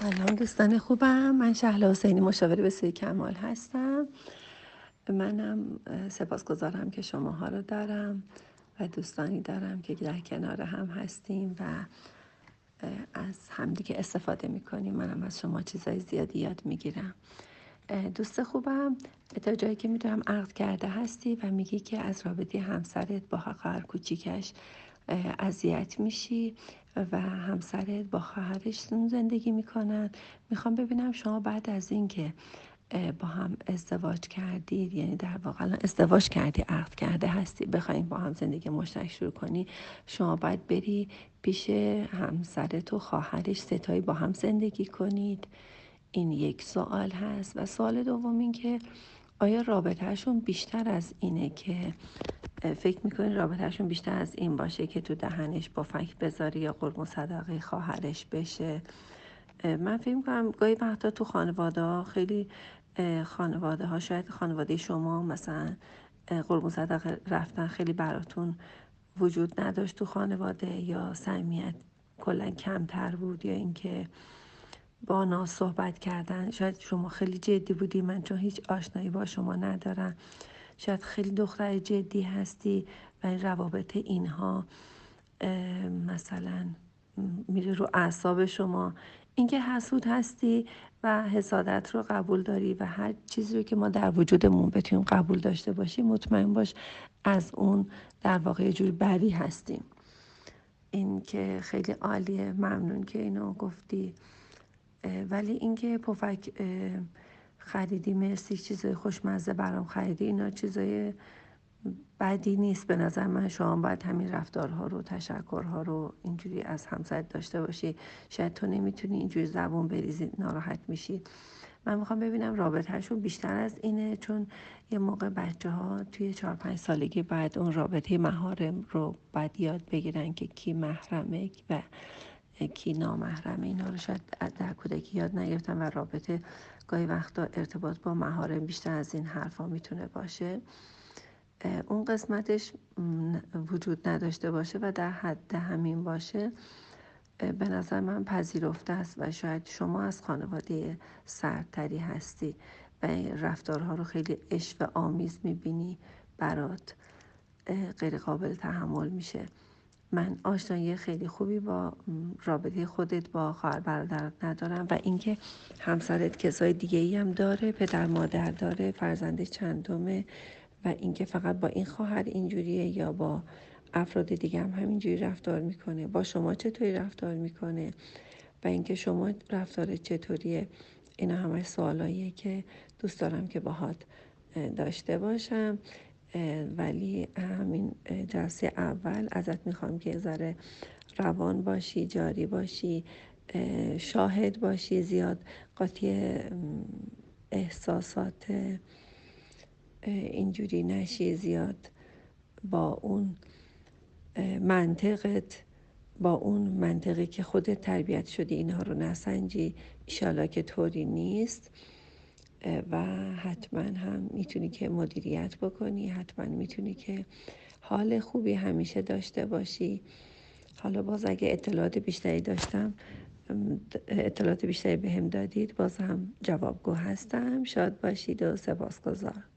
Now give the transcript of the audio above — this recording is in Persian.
سلام دوستان خوبم. من شهلا حسینی مشاور به سوی کمال هستم. منم سپاسگزارم که شماها رو دارم و دوستانی دارم که در کنار هم هستیم و از همدیگه استفاده می‌کنیم. منم از شما چیزای زیادی یاد می‌گیرم. دوست خوبم تا جایی که می‌دونم عقد کرده هستی و میگی که از رابطه همسرت با خواهر کوچیکش اذیت میشی و همسرت با خواهرشون زندگی می‌کنن. می‌خوام ببینم شما بعد از اینکه با هم ازدواج کردید یعنی در واقع ازدواج کردی عقد کرده هستی بخوایم با هم زندگی مشترک شروع کنی شما باید بری پیش همسرت و خواهرش ستایی با هم زندگی کنید. این یک سوال هست. و سوال دوم این که آیا رابطهشون بیشتر از اینه که فکر می‌کنی رابطهشون بیشتر از این باشه که تو دهنش با فکر بذاری یا قرم صدقه خواهرش بشه؟ من فکر می‌کنم گاهی وقتا تو خانواده ها خیلی خانواده ها شاید خانواده شما مثلا قرم صدقه رفتن خیلی براتون وجود نداشت تو خانواده یا صمیمیت کلا کمتر بود یا اینکه با ناز صحبت کردن؟ شاید شما خیلی جدی بودی من چون هیچ آشنایی با شما ندارم. شاید خیلی دختر جدی هستی و روابط اینها مثلا میره رو اعصاب شما. اینکه حسود هستی و حسادت رو قبول داری و هر چیزی رو که ما در وجودمون بتونیم قبول داشته باشیم مطمئن باش از اون در واقع یه جوری بری هستیم. این که خیلی عالیه. ممنون که اینو گفتی. ولی اینکه پفک خریدی مرسی چیزای خوشمزه برام خریدی. اینا چیزای بدی نیست. به نظر من شما باید همین رفتارها رو تشکرها رو اینجوری از همسرت داشته باشی. شاید تو نمی‌تونی اینجوری زبون بریزی ناراحت میشی. من می‌خوام ببینم رابطهشون بیشتر از اینه چون یه موقع بچه ها توی چهار پنج سالگی بعد اون رابطه مهارم رو باید یاد بگیرن که کی محرمه و کی نامحرمه اینا رو شاید در کودکی یاد نگرفتن و رابطه گاهی وقتا ارتباط با مهارم بیشتر از این حرفا می‌تونه باشه. اون قسمتش وجود نداشته باشه و در حد همین باشه. به نظر من پذیرفته است و شاید شما از خانواده سرتری هستی و رفتارها رو خیلی عشق آمیز می‌بینی برات. غیر قابل تحمل میشه. من آشنایی خیلی خوبی با رابطه خودت با خواهر برادرت ندارم و اینکه همسرت کسای دیگه ای هم داره پدر مادر داره فرزند چندمه و اینکه فقط با این خواهر اینجوریه یا با افراد دیگه هم همینجوری رفتار می‌کنه. با شما چطوری رفتار می‌کنه؟ و اینکه شما رفتار چطوریه؟ اینا همش سوالاییه که دوست دارم که باهات داشته باشم. ولی همین جلسه اول ازت می‌خوام که ذره روان باشی جاری باشی شاهد باشی زیاد قاطی احساسات اینجوری نشی زیاد با اون منطقت با اون منطقی که خودت تربیت شدی اینها رو نسنجی ایشالا که طوری نیست. و حتما هم می‌تونی که مدیریت بکنی حتما می‌تونی که حال خوبی همیشه داشته باشی. حالا باز اگه اطلاعات بیشتری داشتم اطلاعات بیشتری به هم دادید باز هم جوابگو هستم. شاد باشید و سپاسگزار